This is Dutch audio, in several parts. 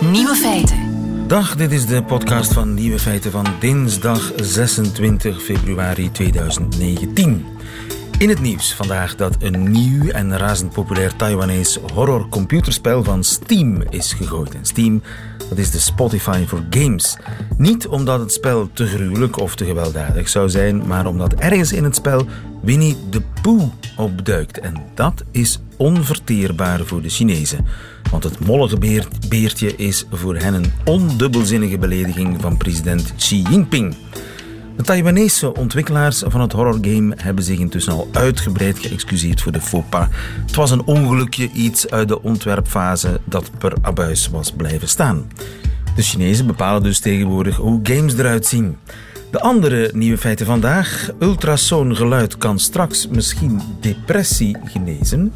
Nieuwe feiten. Dag, dit is de podcast van Nieuwe Feiten van dinsdag 26 februari 2019. In het nieuws vandaag dat een nieuw en razend populair Taiwanese horror computerspel van Steam is gegooid. En Steam, dat is de Spotify voor games. Niet omdat het spel te gruwelijk of te gewelddadig zou zijn, maar omdat ergens in het spel Winnie de Pooh opduikt. En dat is onverteerbaar voor de Chinezen. Want het mollige beertje is voor hen een ondubbelzinnige belediging van president Xi Jinping. De Taiwanese ontwikkelaars van het horrorgame hebben zich intussen al uitgebreid geëxcuseerd voor de faux pas. Het was een ongelukje, iets uit de ontwerpfase dat per abuis was blijven staan. De Chinezen bepalen dus tegenwoordig hoe games eruit zien. De andere nieuwe feiten vandaag. Ultrasoongeluid kan straks misschien depressie genezen.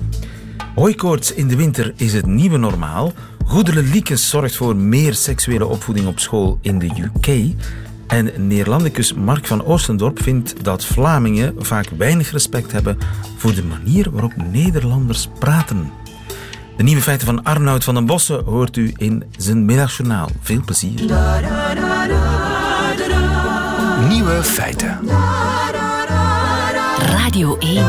Hooikoorts in de winter is het nieuwe normaal. Goedele Liekes zorgt voor meer seksuele opvoeding op school in de UK. En Neerlandicus Mark van Oostendorp vindt dat Vlamingen vaak weinig respect hebben voor de manier waarop Nederlanders praten. De nieuwe feiten van Arnoud van den Bossen hoort u in zijn middagjournaal. Veel plezier. Nieuwe feiten. Radio 1.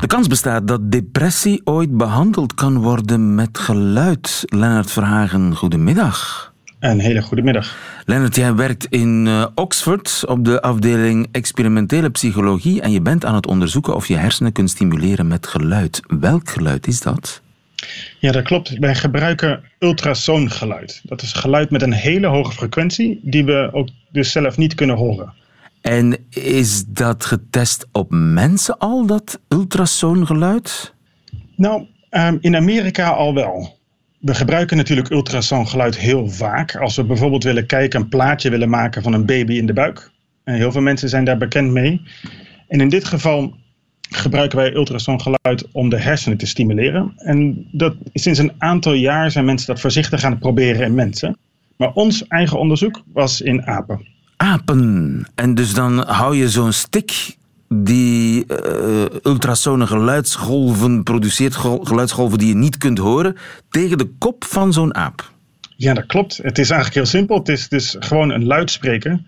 De kans bestaat dat depressie ooit behandeld kan worden met geluid. Lennart Verhagen, goedemiddag. Een hele goede middag. Lennart, jij werkt in uh, Oxford op de afdeling experimentele psychologie en je bent aan het onderzoeken of je hersenen kunt stimuleren met geluid. Welk geluid is dat? Ja, dat klopt. Wij gebruiken ultrasoongeluid. Dat is geluid met een hele hoge frequentie die we ook dus zelf niet kunnen horen. En is dat getest op mensen al, dat ultrasoongeluid? Nou, um, in Amerika al wel. We gebruiken natuurlijk ultrasoongeluid heel vaak. Als we bijvoorbeeld willen kijken, een plaatje willen maken van een baby in de buik. En heel veel mensen zijn daar bekend mee. En in dit geval gebruiken wij ultrasoongeluid om de hersenen te stimuleren. En dat, sinds een aantal jaar zijn mensen dat voorzichtig gaan proberen in mensen. Maar ons eigen onderzoek was in apen. Apen. En dus dan hou je zo'n stick die uh, ultrasone geluidsgolven produceert, geluidsgolven die je niet kunt horen, tegen de kop van zo'n aap. Ja, dat klopt. Het is eigenlijk heel simpel. Het is dus gewoon een luidspreker.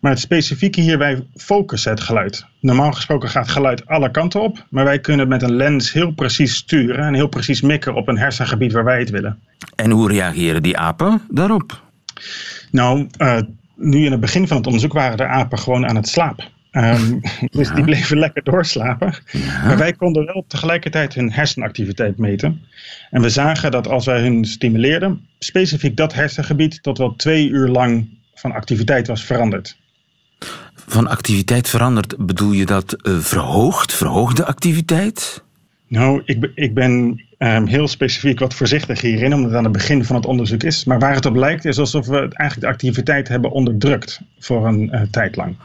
Maar het specifieke hier, wij focussen het geluid. Normaal gesproken gaat geluid alle kanten op, maar wij kunnen met een lens heel precies sturen en heel precies mikken op een hersengebied waar wij het willen. En hoe reageren die apen daarop? Nou, uh, nu in het begin van het onderzoek waren de apen gewoon aan het slapen. Um, dus die bleven lekker doorslapen. Maar wij konden wel tegelijkertijd hun hersenactiviteit meten. En we zagen dat als wij hun stimuleerden, specifiek dat hersengebied tot wel twee uur lang van activiteit was veranderd. Van activiteit veranderd, bedoel je dat uh, verhoogd, verhoogde activiteit? Nou, ik, ik ben um, heel specifiek wat voorzichtig hierin, omdat het aan het begin van het onderzoek is. Maar waar het op lijkt, is alsof we eigenlijk de activiteit hebben onderdrukt voor een uh, tijd lang.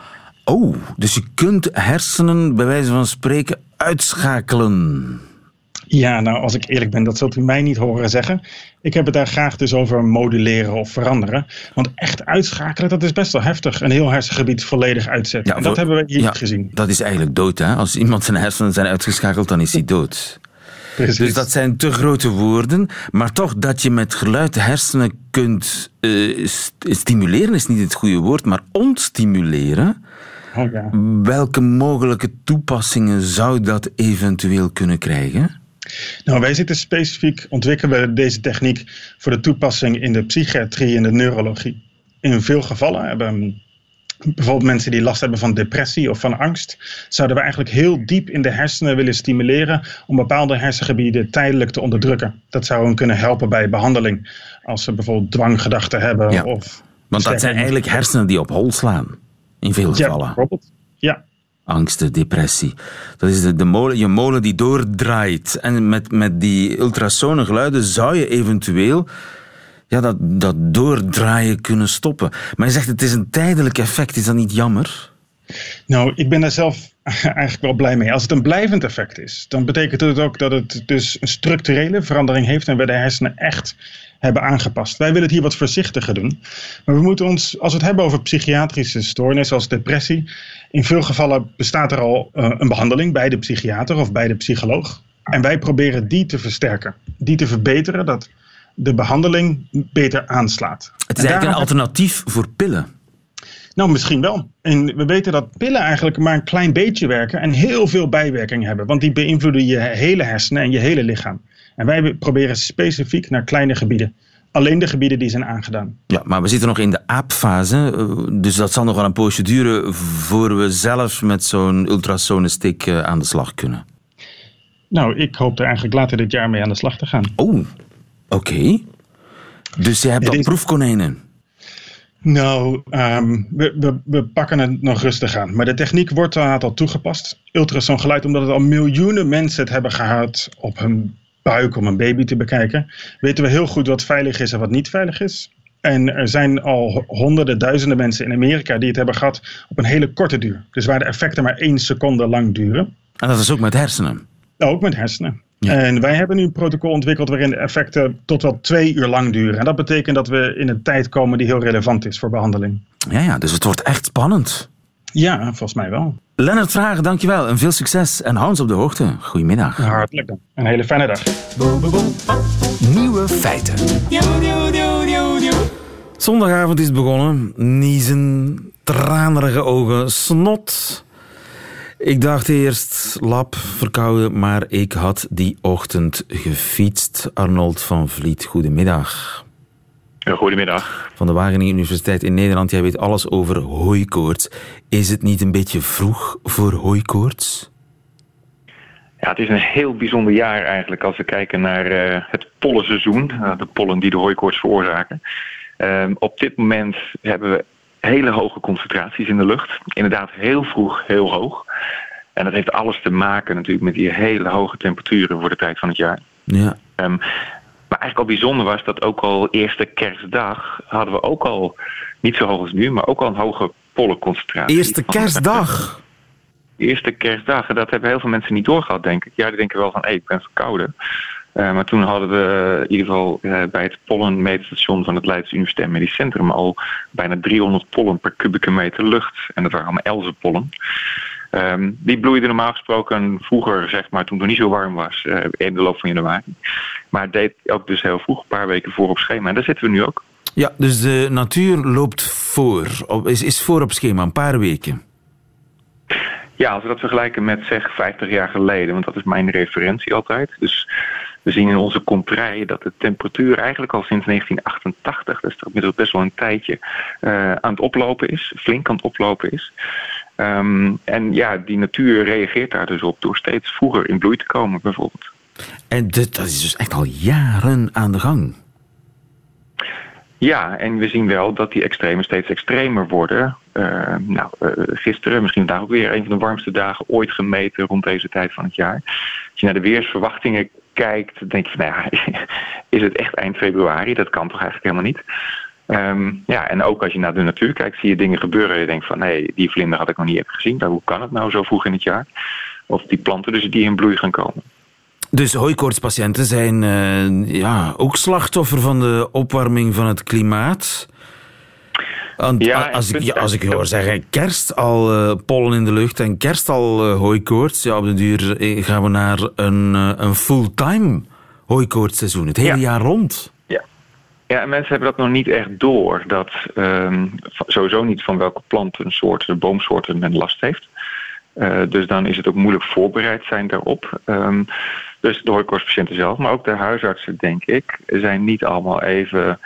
Oh, dus je kunt hersenen bij wijze van spreken uitschakelen. Ja, nou, als ik eerlijk ben, dat zult u mij niet horen zeggen. Ik heb het daar graag dus over moduleren of veranderen. Want echt uitschakelen, dat is best wel heftig. Een heel hersengebied volledig uitzetten. Ja, en dat hebben we hier ja, gezien. Dat is eigenlijk dood, hè? Als iemand zijn hersenen zijn uitgeschakeld, dan is hij dood. Precies. Dus dat zijn te grote woorden. Maar toch, dat je met geluid de hersenen kunt uh, stimuleren, is niet het goede woord, maar ontstimuleren. Oh ja. Welke mogelijke toepassingen zou dat eventueel kunnen krijgen? Nou, wij zitten specifiek, ontwikkelen deze techniek voor de toepassing in de psychiatrie en de neurologie. In veel gevallen hebben bijvoorbeeld mensen die last hebben van depressie of van angst, zouden we eigenlijk heel diep in de hersenen willen stimuleren om bepaalde hersengebieden tijdelijk te onderdrukken. Dat zou hen kunnen helpen bij behandeling, als ze bijvoorbeeld dwanggedachten hebben. Ja, of want dat zijn eigenlijk hersenen die op hol slaan, in veel gevallen. Ja, bijvoorbeeld. Ja, angsten, depressie. Dat is de, de molen, je molen die doordraait. En met, met die ultrasone geluiden zou je eventueel ja, dat, dat doordraaien kunnen stoppen. Maar je zegt het is een tijdelijk effect. Is dat niet jammer? Nou, ik ben daar zelf eigenlijk wel blij mee. Als het een blijvend effect is, dan betekent het ook dat het dus een structurele verandering heeft en we de hersenen echt hebben aangepast. Wij willen het hier wat voorzichtiger doen. Maar we moeten ons, als we het hebben over psychiatrische stoornissen zoals depressie, in veel gevallen bestaat er al uh, een behandeling bij de psychiater of bij de psycholoog. En wij proberen die te versterken, die te verbeteren, dat de behandeling beter aanslaat. Het is eigenlijk een alternatief voor pillen. Nou, misschien wel. En we weten dat pillen eigenlijk maar een klein beetje werken en heel veel bijwerkingen hebben. Want die beïnvloeden je hele hersenen en je hele lichaam. En wij proberen specifiek naar kleine gebieden. Alleen de gebieden die zijn aangedaan. Ja, maar we zitten nog in de aapfase. eh, Dus dat zal nog wel een poosje duren voor we zelf met zo'n ultrasonestick eh, aan de slag kunnen. Nou, ik hoop er eigenlijk later dit jaar mee aan de slag te gaan. Oh, oké. Dus je hebt al deze- proefkonijnen. Nou, ehm, we, we, we pakken het nog rustig aan. Maar de techniek wordt al al toegepast. Ultrasoongeluid, omdat het al miljoenen mensen het hebben gehad op hun buik om een baby te bekijken. Weten we heel goed wat veilig is en wat niet veilig is. En er zijn al honderden, duizenden mensen in Amerika die het hebben gehad op een hele korte duur. Dus waar de effecten maar één seconde lang duren. En dat is ook met hersenen. Ook met hersenen. Ja. En wij hebben nu een protocol ontwikkeld waarin de effecten tot wel twee uur lang duren. En dat betekent dat we in een tijd komen die heel relevant is voor behandeling. Ja, ja, dus het wordt echt spannend. Ja, volgens mij wel. Lennart Vragen, dankjewel en veel succes. En Hans op de hoogte. Goedemiddag. Hartelijk dank. Een hele fijne dag. Nieuwe feiten. Zondagavond is begonnen. Niezen, tranerige ogen, snot. Ik dacht eerst lap, verkouden, maar ik had die ochtend gefietst. Arnold van Vliet, goedemiddag. Goedemiddag. Van de Wageningen Universiteit in Nederland. Jij weet alles over hooikoorts. Is het niet een beetje vroeg voor hooikoorts? Ja, het is een heel bijzonder jaar eigenlijk als we kijken naar eh, het pollenseizoen. eh, de pollen die de hooikoorts veroorzaken. Ehm, op dit moment hebben we hele hoge concentraties in de lucht. Inderdaad heel vroeg, heel hoog. En dat heeft alles te maken natuurlijk met die hele hoge temperaturen voor de tijd van het jaar. Ja. Ehm, maar eigenlijk al bijzonder was dat ook al eerste kerstdag hadden we ook al, niet zo hoog als nu, maar ook al een hoge pollenconcentratie. Eerste kerstdag. eerste kerstdag. En dat hebben heel veel mensen niet doorgehad, denk ik. Ja, die denken wel van, hé, ik ben verkouden. Eh, maar toen hadden we in ieder geval eh, bij het pollenmeetstation van het Leids Universitair Medisch Centrum al bijna 300 pollen per kubieke meter lucht. En dat waren allemaal elzenpollen. Ehm die bloeiden normaal gesproken vroeger, zeg maar, toen het nog niet zo warm was, eh, in de loop van januari. Maar het deed ook dus heel vroeg, een paar weken voor op schema. En daar zitten we nu ook. Ja, dus de natuur loopt voor. Is, is voor op schema, een paar weken. Ja, als we dat vergelijken met zeg 50 jaar geleden, want dat is mijn referentie altijd. Dus we zien in onze contraille dat de temperatuur eigenlijk al sinds 1988, dat is toch best wel een tijdje, eh, aan het oplopen is, flink aan het oplopen is. Ehm, en ja, die natuur reageert daar dus op door steeds vroeger in bloei te komen, bijvoorbeeld. En dit, dat is dus echt al jaren aan de gang. Ja, en we zien wel dat die extremen steeds extremer worden. Eh, nou, eh, gisteren, misschien vandaag ook weer, een van de warmste dagen ooit gemeten rond deze tijd van het jaar. Als je naar de weersverwachtingen kijkt, denk je van, nou ja, is het echt eind februari? Dat kan toch eigenlijk helemaal niet? Ehm, ja, en ook als je naar de natuur kijkt, zie je dingen gebeuren. En je denkt van, nee, die vlinder had ik nog niet eerder gezien. Hoe kan het nou zo vroeg in het jaar? Of die planten dus die in bloei gaan komen. Dus hooikoortspatiënten zijn eh, ja, ook slachtoffer van de opwarming van het klimaat. Want Ja, als, ik, ja, als ik hoor zeggen kerst al eh, pollen in de lucht en kerst al eh, hooikoorts, ja, op de duur gaan we naar een, een fulltime hooikoortsseizoen, het hele Ja. jaar rond. Ja, en mensen hebben dat nog niet echt door. Dat ehm, sowieso niet van welke plantensoorten, boomsoorten men last heeft. Eh, dus dan is het ook moeilijk voorbereid zijn daarop. Ehm, dus de hooikoortspatiënten zelf, maar ook de huisartsen, denk ik, zijn niet allemaal even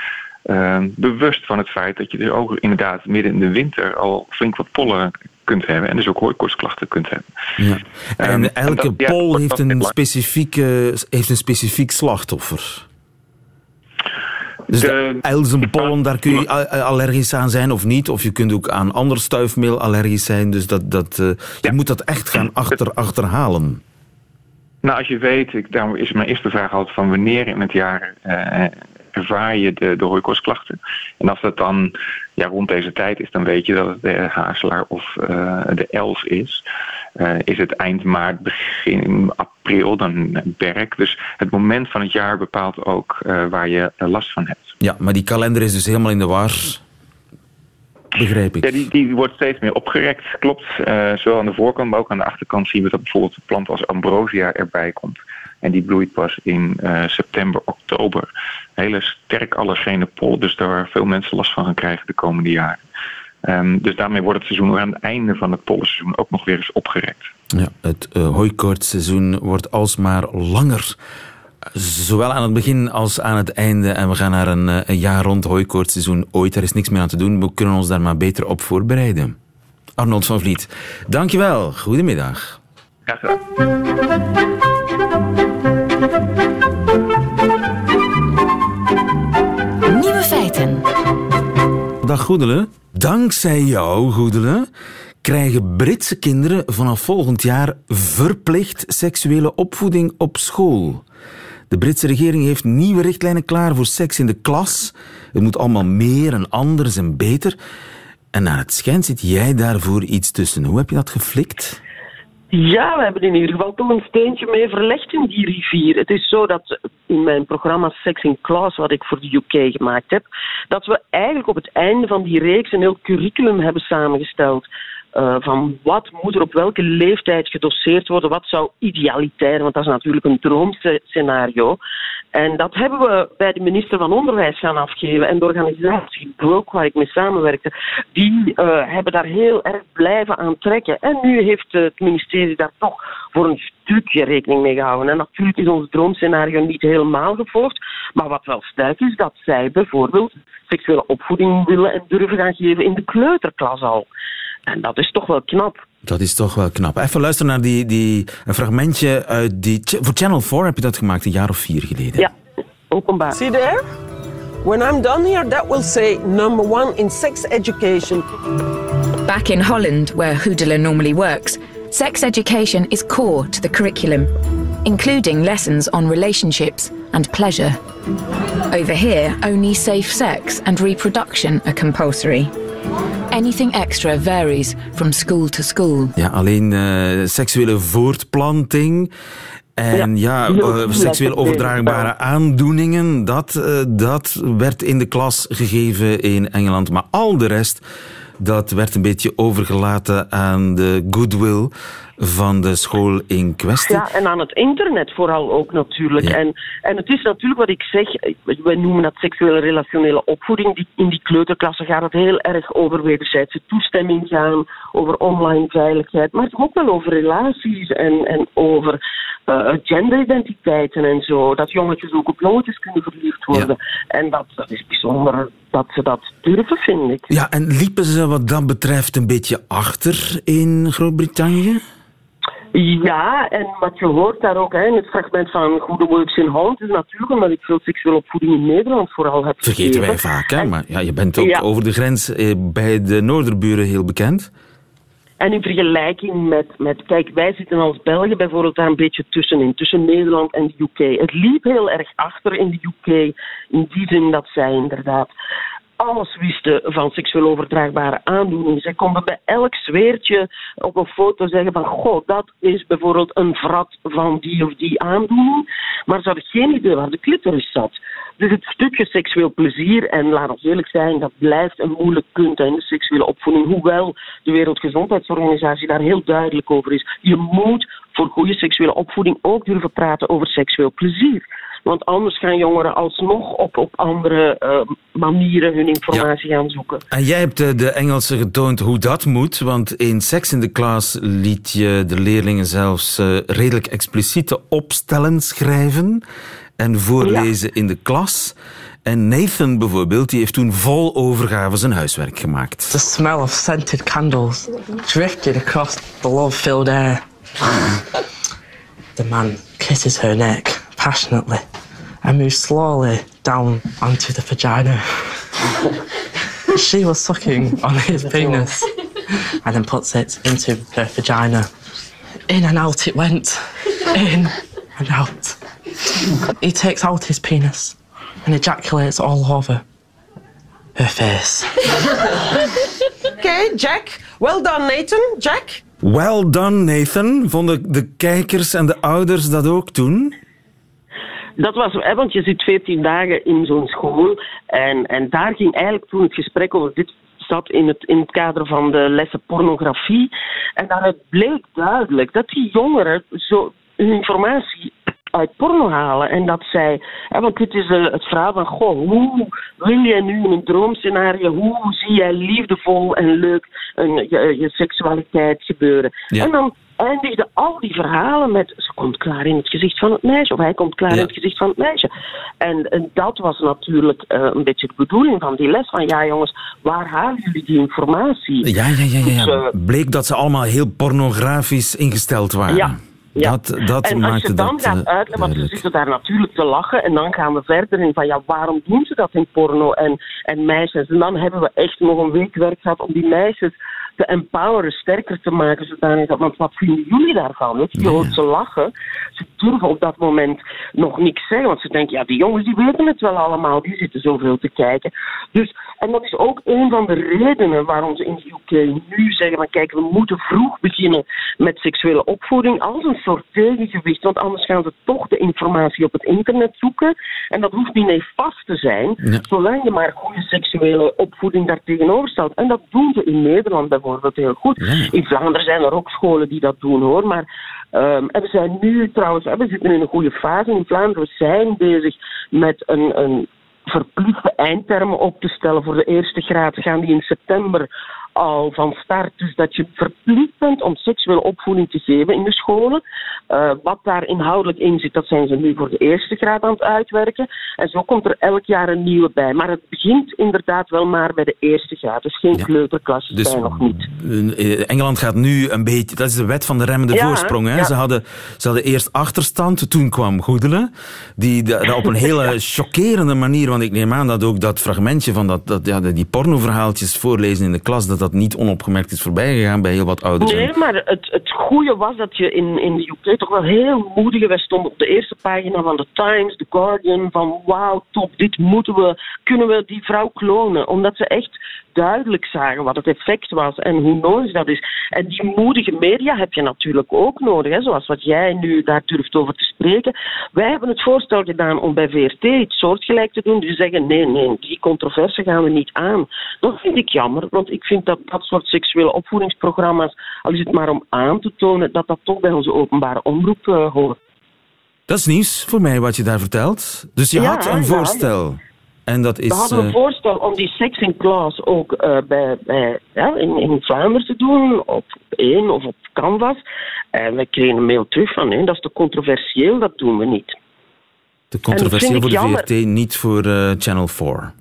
ehm, bewust van het feit dat je dus ook inderdaad midden in de winter al flink wat pollen kunt hebben en dus ook hooikoortsklachten kunt hebben. Ja. En en elke dat- pol heeft een, dat- specifiek, eh, heeft een specifiek slachtoffer. Dus de, daar kun je allergisch aan zijn of niet. Of je kunt ook aan ander stuifmeel allergisch zijn. Dus dat, dat, eh, je Ja. moet dat echt gaan achter, achterhalen. Nou, als je weet, ik, daarom is mijn eerste vraag altijd van wanneer in het jaar eh, ervaar je de, de hooikoortsklachten. En als dat dan ja, rond deze tijd is, dan weet je dat het de hazelaar of eh, de els is. Eh, is het eind maart, begin april, dan berk. Dus het moment van het jaar bepaalt ook eh, waar je last van hebt. Ja, maar die kalender is dus helemaal in de war. Begrijp ik. Ja, die, die wordt steeds meer opgerekt, klopt. Zowel aan de voorkant, maar ook aan de achterkant zien we dat bijvoorbeeld een plant als ambrosia erbij komt. En die bloeit pas in september, oktober. Hele sterk allergene pollen, dus daar waar veel mensen last van gaan krijgen de komende jaren. Ehm, dus daarmee wordt het seizoen aan het einde van het pollenseizoen ook nog weer eens opgerekt. Ja, het uh, hooikoortseizoen wordt alsmaar langer. Zowel aan het begin als aan het einde. En we gaan naar een, eh, een jaar rond hooikoortseizoen ooit. Er is niks meer aan te doen. We kunnen ons daar maar beter op voorbereiden. Arnold van Vliet, dankjewel. Goedemiddag. Graag gedaan. Dag Goedelen. Dankzij jou, Goedelen, krijgen Britse kinderen vanaf volgend jaar verplicht seksuele opvoeding op school. De Britse regering heeft nieuwe richtlijnen klaar voor seks in de klas. Het moet allemaal meer en anders en beter. En naar het schijnt zit jij daarvoor iets tussen. Hoe heb je dat geflikt? Ja, we hebben in ieder geval toch een steentje mee verlegd in die rivier. Het is zo dat in mijn programma Sex in Class, wat ik voor de UK gemaakt heb, dat we eigenlijk op het einde van die reeks een heel curriculum hebben samengesteld. Uh, van wat moet er op welke leeftijd gedoseerd worden, wat zou idealiteit, want dat is natuurlijk een droomscenario. En dat hebben we bij de minister van Onderwijs gaan afgeven. En de organisatie Brook, waar ik mee samenwerkte, die uh, hebben daar heel erg blijven aan trekken. En nu heeft het ministerie daar toch voor een stukje rekening mee gehouden. En natuurlijk is ons droomscenario niet helemaal gevolgd. Maar wat wel sterk is, dat zij bijvoorbeeld seksuele opvoeding willen en durven gaan geven in de kleuterklas al. En dat is toch wel knap. Dat is toch wel knap. Even luisteren naar die, die, een fragmentje uit die... Voor Channel 4 heb je dat gemaakt, een jaar of vier geleden. Ja, openbaar. See there? When I'm done here, that will say number one in sex education. Back in Holland, where Hoedelen normally works, sex education is core to the curriculum, including lessons on relationships and pleasure. Over here, only safe sex and reproduction are compulsory. Anything extra varies from school to school. Ja, alleen uh, seksuele voortplanting en ja, ja uh, seksueel overdraagbare aandoeningen, dat, uh, dat werd in de klas gegeven in Engeland. Maar al de rest, dat werd een beetje overgelaten aan de goodwill van de school in kwestie. Ja, en aan het internet vooral ook natuurlijk. Ja. En, en het is natuurlijk wat ik zeg, wij noemen dat seksuele relationele opvoeding. Die, in die kleuterklassen gaat het heel erg over wederzijdse toestemming gaan, over online veiligheid, maar ook wel over relaties en, en over uh, genderidentiteiten en zo. Dat jongetjes ook op jongetjes kunnen verliefd worden. Ja. En dat, dat is bijzonder dat ze dat durven, vind ik. Ja, en liepen ze wat dat betreft een beetje achter in Groot-Brittannië? Ja, en wat je hoort daar ook hè, in het fragment van Goede Works in Holland is natuurlijk omdat ik veel seksuele opvoeding in Nederland vooral heb Vergeten gegeven. wij vaak, hè? Maar ja, je bent ook ja. over de grens eh, bij de Noorderburen heel bekend. En in vergelijking met, met, kijk, wij zitten als Belgen bijvoorbeeld daar een beetje tussenin, tussen Nederland en de UK. Het liep heel erg achter in de UK, in die zin dat zij inderdaad alles wisten van seksueel overdraagbare aandoeningen. Zij konden bij elk zweertje op een foto zeggen van goh, dat is bijvoorbeeld een vrat van die of die aandoening. Maar ze hadden geen idee waar de clitoris zat. Dus het stukje seksueel plezier, en laat ons eerlijk zijn, dat blijft een moeilijk punt in de seksuele opvoeding. Hoewel de Wereldgezondheidsorganisatie daar heel duidelijk over is. Je moet voor goede seksuele opvoeding ook durven praten over seksueel plezier. Want anders gaan jongeren alsnog op, op andere uh, manieren hun informatie ja. gaan zoeken. En jij hebt de, de Engelsen getoond hoe dat moet. Want in Sex in the Class liet je de leerlingen zelfs uh, redelijk expliciete opstellen schrijven en voorlezen ja. in de klas. En Nathan bijvoorbeeld, die heeft toen vol overgave zijn huiswerk gemaakt. The smell of scented candles drifted across the love-filled air. the man kisses her neck passionately and moves slowly down onto the vagina. she was sucking on his penis and then puts it into her vagina. In and out it went. In and out. He takes out his penis and ejaculates all over her face. Okay, Jack. Well done, Nathan. Jack. Well done, Nathan. Vonden de kijkers en de ouders dat ook toen? Dat was, want je zit 14 dagen in zo'n school. En, en daar ging eigenlijk toen het gesprek over dit zat in het, in het kader van de lessen pornografie. En daaruit bleek duidelijk dat die jongeren zo hun informatie uit porno halen. En dat zij, hè, want dit is uh, het verhaal van, goh, hoe wil jij nu in een droomscenario, hoe zie jij liefdevol en leuk een, je, je seksualiteit gebeuren? Ja. En dan eindigden al die verhalen met ze komt klaar in het gezicht van het meisje of hij komt klaar Ja. in het gezicht van het meisje. En, en dat was natuurlijk eh, een beetje de bedoeling van die les van ja jongens, waar halen jullie die informatie? Ja, ja, ja, ja, Dus, eh, Bleek dat ze allemaal heel pornografisch ingesteld waren. Ja, ja. Dat, dat en als je dan gaat eh, uitleggen, want ze zitten daar natuurlijk te lachen en dan gaan we verder in van ja, waarom doen ze dat in porno en, en meisjes? En dan hebben we echt nog een week werk gehad om die meisjes te empoweren, sterker te maken. Zodanig dat, want wat vinden jullie daarvan? Je, hoort ze lachen. Ze durven op dat moment nog niks zeggen, want ze denken, ja, die jongens die weten het wel allemaal, die zitten zoveel te kijken. Dus, en dat is ook een van de redenen waarom ze in de UK nu zeggen van kijk, we moeten vroeg beginnen met seksuele opvoeding als een soort tegengewicht, want anders gaan ze toch de informatie op het internet zoeken. En dat hoeft niet nefast te zijn, Ja. zolang je maar goede seksuele opvoeding daar tegenover stelt. En dat doen ze in Nederland bijvoorbeeld heel goed. In Vlaanderen zijn er ook scholen die dat doen hoor, maar ehm, we zijn nu trouwens, we zitten in een goede fase in Vlaanderen. We zijn bezig met een, een verplichte eindtermen op te stellen voor de eerste graad. Gaan die in september al van start. Dus dat je verplicht bent om seksuele opvoeding te geven in de scholen. Eh, wat daar inhoudelijk in zit, dat zijn ze nu voor de eerste graad aan het uitwerken. En zo komt er elk jaar een nieuwe bij. Maar het begint inderdaad wel maar bij de eerste graad. Dus geen Ja. kleuterklasjes Dus bij nog niet. eh, Engeland gaat nu een beetje... Dat is de wet van de remmende Ja, voorsprong. Hè? ja. Ze, hadden, ze hadden eerst achterstand, toen kwam Goedelen. Die da- da op een hele chockerende manier... Want ik neem aan dat ook dat fragmentje van dat, dat, ja, die pornoverhaaltjes voorlezen in de klas... dat dat niet onopgemerkt is voorbijgegaan bij heel wat ouders. Nee, maar het, het goede was dat je in, in de UK toch wel heel moedig... Wij stonden op de eerste pagina van The Times, The Guardian... van wauw, top, dit moeten we... Kunnen we die vrouw klonen? Omdat ze echt duidelijk zagen wat het effect was en hoe nodig dat is. En die moedige media heb je natuurlijk ook nodig, hè, zoals wat jij nu daar durft over te spreken. Wij hebben het voorstel gedaan om bij VRT iets soortgelijk te doen. Die zeggen, nee, nee, die controverse gaan we niet aan. Dat vind ik jammer, want ik vind dat dat soort seksuele opvoedingsprogramma's, al is het maar om aan te tonen, dat dat toch bij onze openbare omroep eh, hoort. Dat is nieuws voor mij wat je daar vertelt. Dus je Ja, had een ja. En dat is... We hadden een eh, voorstel om die seks in class ook eh, bij, bij, ja, in, in Vlaanderen te doen, op één of op Canvas. En we kregen een mail terug van, nee, dat is te controversieel, dat doen we niet. te controversieel voor de. VRT, niet voor eh, Channel 4.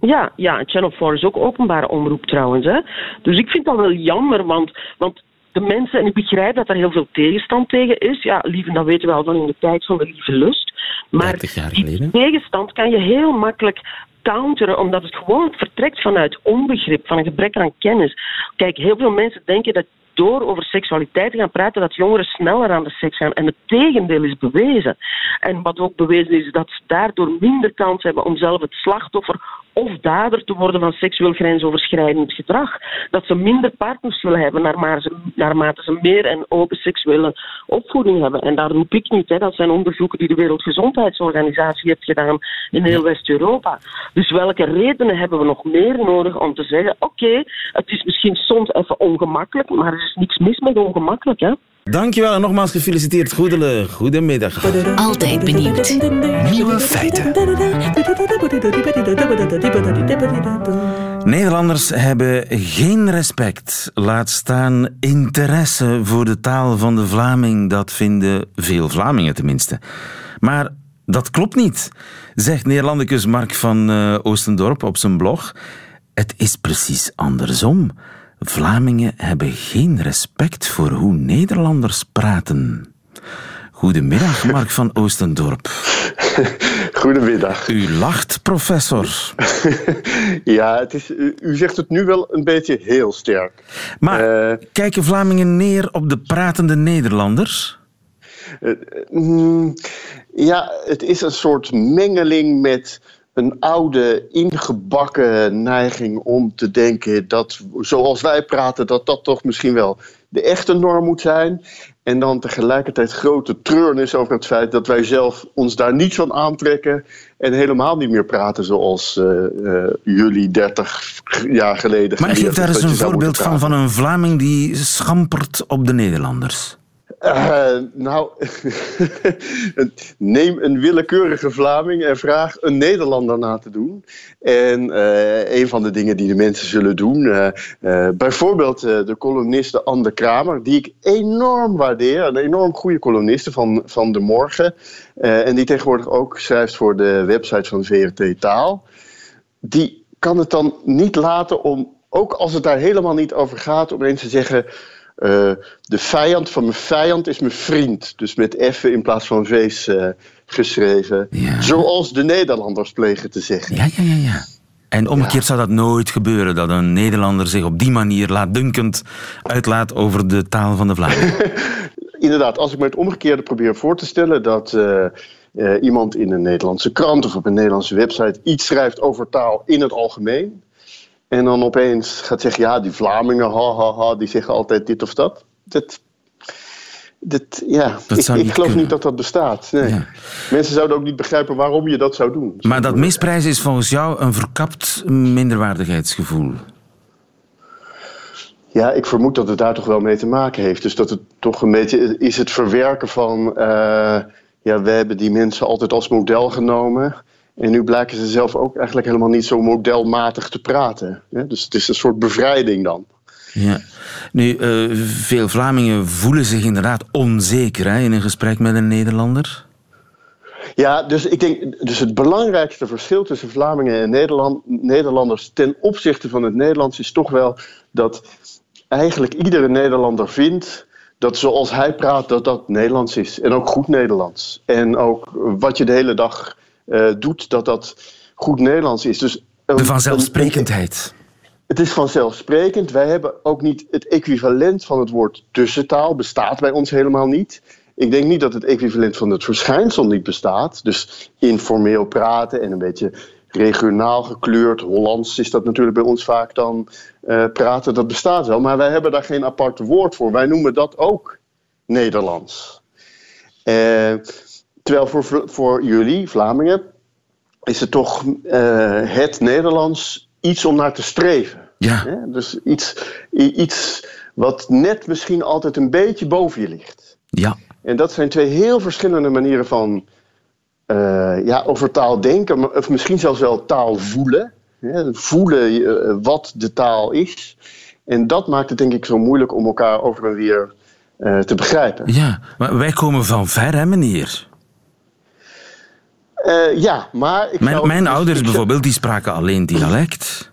Ja, ja, Channel 4 is ook openbare omroep trouwens. Hè. Dus ik vind dat wel jammer, want, want de mensen, en ik begrijp dat er heel veel tegenstand tegen is. Ja, lieve, dat weten we al van in de tijd van de lieve lust. Maar 30 jaar die tegenstand kan je heel makkelijk counteren, omdat het gewoon vertrekt vanuit onbegrip, van een gebrek aan kennis. Kijk, heel veel mensen denken dat door over seksualiteit te gaan praten, dat jongeren sneller aan de seks gaan. En het tegendeel is bewezen. En wat ook bewezen is, dat ze daardoor minder kans hebben om zelf het slachtoffer of dader te worden van seksueel grensoverschrijdend gedrag. Dat ze minder partners willen hebben naarmate ze, naarmate ze meer en open seksuele opvoeding hebben. En daar roep ik niet, hè. dat zijn onderzoeken die de Wereldgezondheidsorganisatie heeft gedaan in heel West-Europa. Dus welke redenen hebben we nog meer nodig om te zeggen, oké, het is misschien soms even ongemakkelijk, maar er is niks mis met ongemakkelijk, hè. Dankjewel en nogmaals gefeliciteerd. Goedele, goedemiddag. Altijd benieuwd. Nieuwe feiten. Nederlanders hebben geen respect, laat staan interesse voor de taal van de Vlaming. Dat vinden veel Vlamingen tenminste. Maar dat klopt niet, zegt Neerlandicus Mark van eh, Oostendorp op zijn blog. Het is precies andersom. Vlamingen hebben geen respect voor hoe Nederlanders praten. Goedemiddag, Mark van Oostendorp. Goedemiddag. U lacht, professor. Ja, het is, u zegt het nu wel een beetje heel sterk. Maar Eh, kijken Vlamingen neer op de pratende Nederlanders? mm, ja, het is een soort mengeling met een oude ingebakken neiging om te denken dat zoals wij praten, dat dat toch misschien wel de echte norm moet zijn. En dan tegelijkertijd grote treurnis over het feit dat wij zelf ons daar niets van aantrekken en helemaal niet meer praten zoals eh, eh, jullie 30 jaar geleden. Maar geef daar eens een voorbeeld van, van een Vlaming die schampert op de Nederlanders. Uh, nou, neem een willekeurige Vlaming en vraag een Nederlander na te doen. En uh, een van de dingen die de mensen zullen doen, uh, bijvoorbeeld de columniste Anne Kramer, die ik enorm waardeer, een enorm goede columniste van, van De Morgen, en die tegenwoordig ook schrijft voor de website van VRT Taal. Die kan het dan niet laten om, ook als het daar helemaal niet over gaat, om eens te zeggen uh, de vijand van mijn vijand is mijn vriend. Dus met F in plaats van V's uh, geschreven. Zoals de Nederlanders plegen te zeggen. Ja, ja, ja. ja. En omgekeerd zou dat nooit gebeuren, dat een Nederlander zich op die manier laatdunkend uitlaat over de taal van de Vlamingen. Inderdaad, als ik me het omgekeerde probeer voor te stellen, dat uh, iemand in een Nederlandse krant of op een Nederlandse website iets schrijft over taal in het algemeen, en dan opeens gaat zeggen, ja, die Vlamingen, ha, ha, ha, die zeggen altijd dit of dat. Dat, dat ja, ik, ik geloof niet dat dat bestaat. Nee. Mensen zouden ook niet begrijpen waarom je dat zou doen. Maar dat misprijs is volgens jou een verkapt minderwaardigheidsgevoel? Ja, ik vermoed dat het daar toch wel mee te maken heeft. Dus dat het toch een beetje is het verwerken van... Uh, ja, we hebben die mensen altijd als model genomen... En nu blijken ze zelf ook eigenlijk helemaal niet zo modelmatig te praten. Dus het is een soort bevrijding dan. Ja. Nu, uh, veel Vlamingen voelen zich inderdaad onzeker hè, in een gesprek met een Nederlander. Ja, dus ik denk, dus het belangrijkste verschil tussen Vlamingen en Nederland, Nederlanders ten opzichte van het Nederlands is toch wel dat eigenlijk iedere Nederlander vindt dat zoals hij praat, dat dat Nederlands is. En ook goed Nederlands. En ook wat je de hele dag uh, doet, dat dat goed Nederlands is. Dus, de vanzelfsprekendheid. Het is vanzelfsprekend. Wij hebben ook niet het equivalent van het woord tussentaal, bestaat bij ons helemaal niet. Ik denk niet dat het equivalent van het verschijnsel niet bestaat. Dus informeel praten en een beetje regionaal gekleurd. Hollands is dat natuurlijk bij ons vaak dan uh, praten. Dat bestaat wel, maar wij hebben daar geen apart woord voor. Wij noemen dat ook Nederlands. Uh, Terwijl voor, voor jullie, Vlamingen, is het toch uh, het Nederlands iets om naar te streven. Ja. Dus iets, iets wat net misschien altijd een beetje boven je ligt. Ja. En dat zijn twee heel verschillende manieren van uh, ja, over taal denken, of misschien zelfs wel taal voelen. voelen uh, wat de taal is. En dat maakt het denk ik zo moeilijk om elkaar over en weer te begrijpen. Ja, maar wij komen van ver, hè, meneer? Uh, ja, maar... Ik mijn, mijn ouders bijvoorbeeld, die spraken alleen dialect.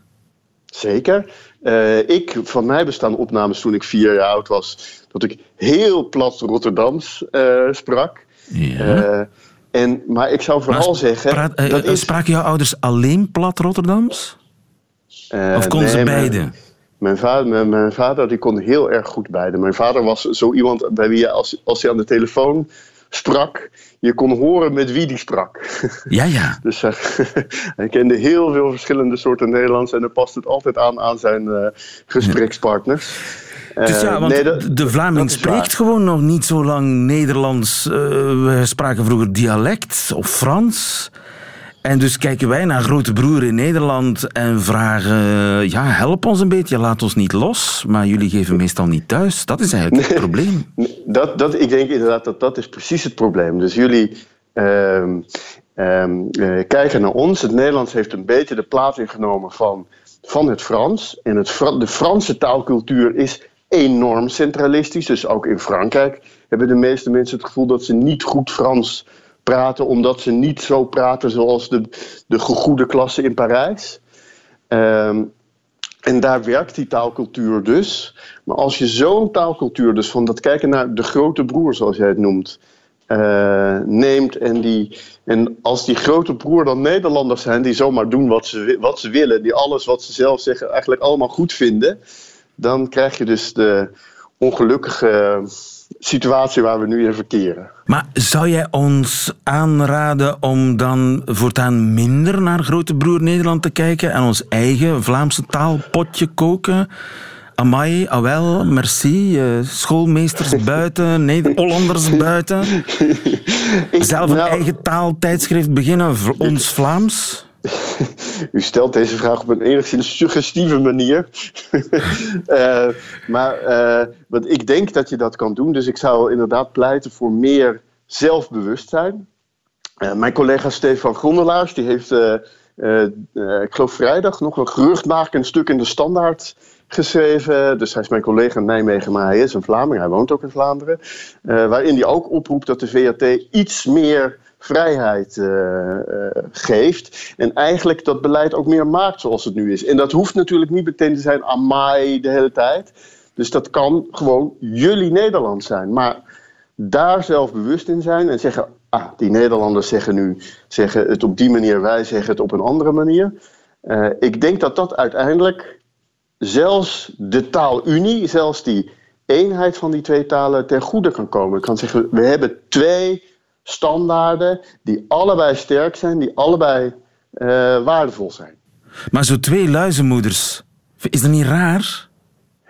Zeker. Uh, ik, van mij bestaan opnames toen ik vier jaar oud was... dat ik heel plat Rotterdams uh, sprak. Ja. en, maar ik zou vooral maar zeggen... Praat, dat is... Spraken jouw ouders alleen plat Rotterdams? of konden nee, ze beide? Mijn, mijn, vader, mijn, mijn, vader die kon heel erg goed beide. Mijn vader was zo iemand bij wie je, als, als hij aan de telefoon sprak, je kon horen met wie die sprak. Ja, ja. dus uh, hij kende heel veel verschillende soorten Nederlands en hij past het altijd aan aan zijn uh, gesprekspartners. Dus ja, want nee, dat, de Vlaming spreekt waar. gewoon nog niet zo lang Nederlands. We spraken vroeger dialect of Frans. En dus kijken wij naar grote broer in Nederland en vragen: ja, help ons een beetje, laat ons niet los. Maar jullie geven meestal niet thuis. Dat is eigenlijk het probleem. Dat, dat, ik denk inderdaad dat dat is precies het probleem. Dus jullie uh, uh, kijken naar ons. Het Nederlands heeft een beetje de plaats ingenomen van, van het Frans. En het, de Franse taalcultuur is enorm centralistisch. Dus ook in Frankrijk hebben de meeste mensen het gevoel dat ze niet goed Frans praten, omdat ze niet zo praten zoals de, de gegoede klasse in Parijs. Um, en daar werkt die taalcultuur dus. Maar als je zo'n taalcultuur, dus van dat kijken naar de grote broer, zoals jij het noemt, uh, neemt en, die, en als die grote broer dan Nederlanders zijn die zomaar doen wat ze, wat ze willen, die alles wat ze zelf zeggen eigenlijk allemaal goed vinden, dan krijg je dus de ongelukkige situatie waar we nu in verkeren. Maar zou jij ons aanraden om dan voortaan minder naar grote broer Nederland te kijken en ons eigen Vlaamse taalpotje koken? Amai, awel, merci, uh, schoolmeesters buiten, Hollanders buiten. Zelf een nou, eigen taaltijdschrift beginnen, ons Vlaams? U stelt deze vraag op een enigszins suggestieve manier. uh, maar uh, want ik denk dat je dat kan doen. Dus ik zou inderdaad pleiten voor meer zelfbewustzijn. Uh, mijn collega Stefan Grondelaars, die heeft, ik geloof vrijdag, nog een geruchtmakend stuk in de Standaard geschreven. Dus hij is mijn collega in Nijmegen, maar hij is een Vlaming. Hij woont ook in Vlaanderen. waarin hij ook oproept dat de VAT iets meer vrijheid uh, geeft. En eigenlijk dat beleid ook meer maakt zoals het nu is. En dat hoeft natuurlijk niet meteen te zijn amai de hele tijd. Dus dat kan gewoon jullie Nederland zijn. Maar daar zelf bewust in zijn en zeggen... ah, die Nederlanders zeggen nu zeggen het op die manier, wij zeggen het op een andere manier. Uh, ik denk dat dat uiteindelijk zelfs de taalunie, zelfs die eenheid van die twee talen ten goede kan komen. Ik kan zeggen, we hebben twee standaarden die allebei sterk zijn, die allebei uh, waardevol zijn. Maar zo twee luizenmoeders, is dat niet raar?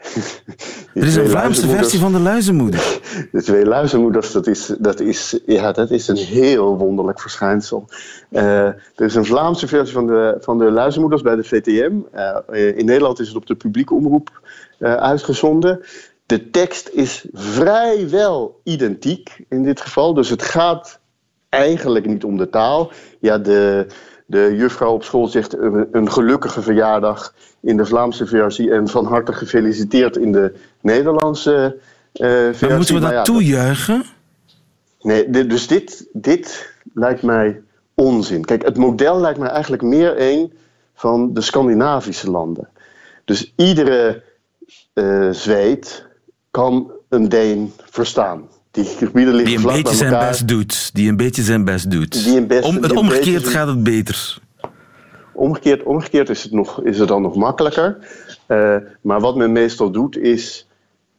er is een Vlaamse versie van de luizenmoeder. De twee luizenmoeders, dat is, dat is, ja, dat is een heel wonderlijk verschijnsel. Uh, er is een Vlaamse versie van de, van de luizenmoeders bij de VTM. Uh, in Nederland is het op de publieke omroep uitgezonden. De tekst is vrijwel identiek in dit geval. Dus het gaat eigenlijk niet om de taal. Ja, de, de juffrouw op school zegt een gelukkige verjaardag in de Vlaamse versie en van harte gefeliciteerd in de Nederlandse uh, versie. Maar moeten we dat ja, toejuichen? Nee, dus dit, dit lijkt mij onzin. Kijk, het model lijkt mij eigenlijk meer een van de Scandinavische landen. Dus iedere uh, Zweed kan een Deen verstaan. Die gebieden liggen Die een beetje zijn best doet. Die een beetje zijn best doet. Die een best, Om, het omgekeerd gaat het beter. Omgekeerd, omgekeerd is, het nog, is het dan nog makkelijker. Uh, maar wat men meestal doet is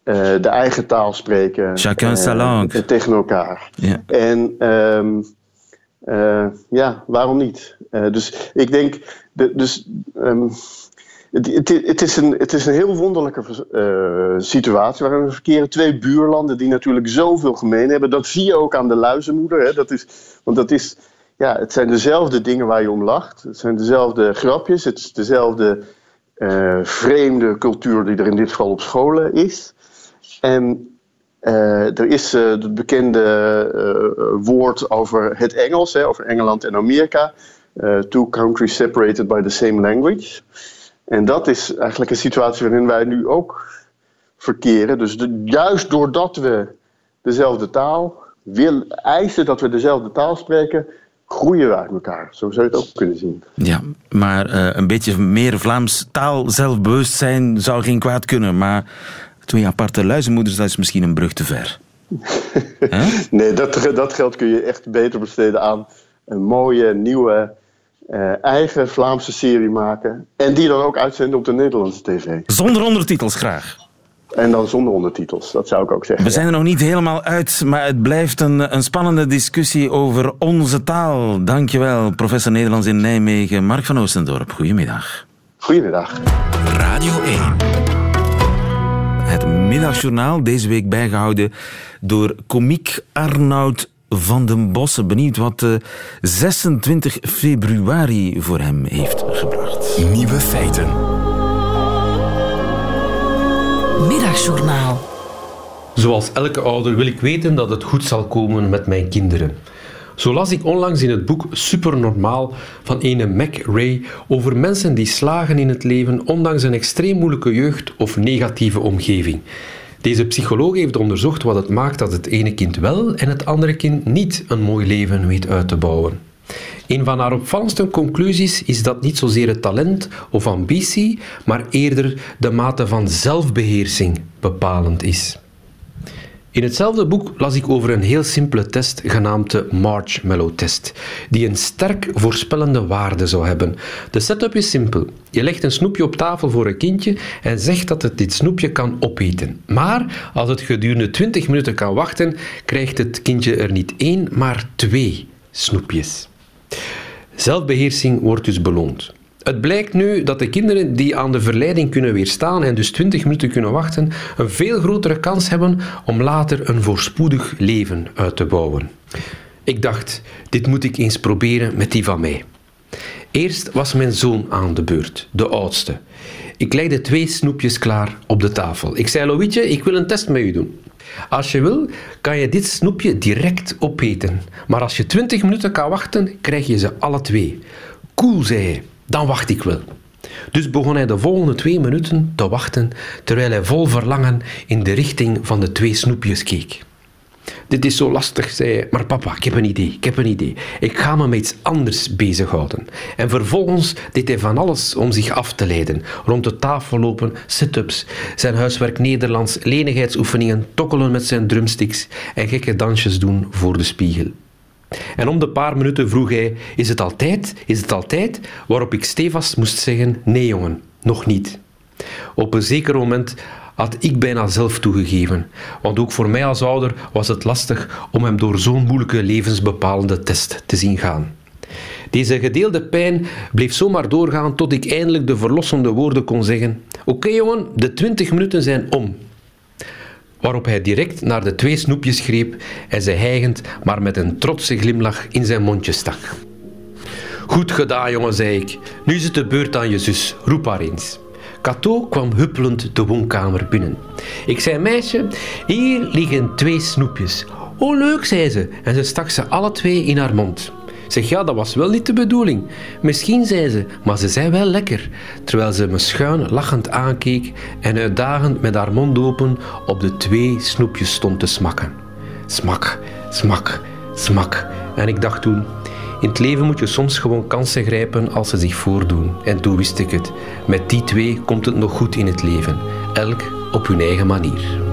uh, de eigen taal spreken. Chacun uh, sa langue. Tegen elkaar. Ja. En um, ja, waarom niet? dus ik denk... De, dus, um, het, het, is een, het is een heel wonderlijke uh, situatie waarin we verkeren twee buurlanden die natuurlijk zoveel gemeen hebben. Dat zie je ook aan de luizenmoeder. Hè? Dat is, want dat is, ja, het zijn dezelfde dingen waar je om lacht. Het zijn dezelfde grapjes. Het is dezelfde uh, vreemde cultuur die er in dit geval op scholen is. En uh, er is het bekende woord over het Engels, hè, over Engeland en Amerika. two countries separated by the same language. En dat is eigenlijk een situatie waarin wij nu ook verkeren. Dus juist doordat we dezelfde taal willen eisen dat we dezelfde taal spreken, groeien we uit elkaar. Zo zou je het ook kunnen zien. Ja, maar uh, een beetje meer Vlaams taal zelfbewustzijn zou geen kwaad kunnen. Maar twee aparte luizenmoeders, dat is misschien een brug te ver. nee, dat, dat geld kun je echt beter besteden aan een mooie, nieuwe uh, eigen Vlaamse serie maken. En die dan ook uitzenden op de Nederlandse tv. Zonder ondertitels graag. En dan zonder ondertitels, dat zou ik ook zeggen. We zijn er nog niet helemaal uit, maar het blijft een, een spannende discussie over onze taal. Dankjewel, professor Nederlands in Nijmegen, Mark van Oostendorp. Goedemiddag. Goedemiddag. Radio 1. Het middagjournaal, deze week bijgehouden door komiek Arnoud van den Bossen. Benieuwd wat 26 februari voor hem heeft gebracht. Nieuwe feiten. Middagjournaal. Zoals elke ouder wil ik weten dat het goed zal komen met mijn kinderen. Zo las ik onlangs in het boek Supernormaal van ene Mac Ray over mensen die slagen in het leven ondanks een extreem moeilijke jeugd of negatieve omgeving. Deze psycholoog heeft onderzocht wat het maakt dat het ene kind wel en het andere kind niet een mooi leven weet uit te bouwen. Een van haar opvallendste conclusies is dat niet zozeer het talent of ambitie, maar eerder de mate van zelfbeheersing bepalend is. In hetzelfde boek las ik over een heel simpele test genaamd de Marshmallow-test, die een sterk voorspellende waarde zou hebben. De setup is simpel. Je legt een snoepje op tafel voor een kindje en zegt dat het dit snoepje kan opeten. Maar als het gedurende 20 minuten kan wachten, krijgt het kindje er niet één, maar twee snoepjes. Zelfbeheersing wordt dus beloond. Het blijkt nu dat de kinderen die aan de verleiding kunnen weerstaan en dus 20 minuten kunnen wachten, een veel grotere kans hebben om later een voorspoedig leven uit te bouwen. Ik dacht, dit moet ik eens proberen met die van mij. Eerst was mijn zoon aan de beurt, de oudste. Ik legde twee snoepjes klaar op de tafel. Ik zei, Loïtje, ik wil een test met u doen. Als je wil, kan je dit snoepje direct opeten. Maar als je 20 minuten kan wachten, krijg je ze alle twee. Cool, zei hij. Dan wacht ik wel. Dus begon hij de volgende twee minuten te wachten, terwijl hij vol verlangen in de richting van de twee snoepjes keek. Dit is zo lastig, zei hij. Maar papa, ik heb een idee, ik heb een idee. Ik ga me met iets anders bezighouden. En vervolgens deed hij van alles om zich af te leiden. Rond de tafel lopen, sit-ups, zijn huiswerk Nederlands, lenigheidsoefeningen, tokkelen met zijn drumsticks en gekke dansjes doen voor de spiegel. En om de paar minuten vroeg hij: Is het altijd? Is het altijd? Waarop ik stevast moest zeggen: Nee, jongen, nog niet. Op een zeker moment had ik bijna zelf toegegeven, want ook voor mij als ouder was het lastig om hem door zo'n moeilijke levensbepalende test te zien gaan. Deze gedeelde pijn bleef zomaar doorgaan tot ik eindelijk de verlossende woorden kon zeggen: Oké jongen, de twintig minuten zijn om. Waarop hij direct naar de twee snoepjes greep en ze hijgend, maar met een trotse glimlach in zijn mondje stak. Goed gedaan, jongen, zei ik. Nu is het de beurt aan je zus. Roep haar eens. Cato kwam huppelend de woonkamer binnen. Ik zei, meisje, hier liggen twee snoepjes. Oh, leuk, zei ze, en ze stak ze alle twee in haar mond. Zeg, ja, dat was wel niet de bedoeling. Misschien, zei ze, maar ze zijn wel lekker. Terwijl ze me schuin lachend aankeek en uitdagend met haar mond open op de twee snoepjes stond te smakken. Smak, smak, smak. En ik dacht toen, in het leven moet je soms gewoon kansen grijpen als ze zich voordoen. En toen wist ik het. Met die twee komt het nog goed in het leven. Elk op hun eigen manier.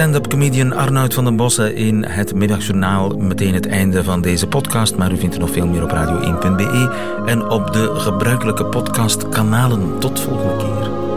Stand-up comedian Arnoud van den Bossen in het middagjournaal. Meteen het einde van deze podcast, maar u vindt er nog veel meer op radio1.be en op de gebruikelijke podcastkanalen. Tot volgende keer.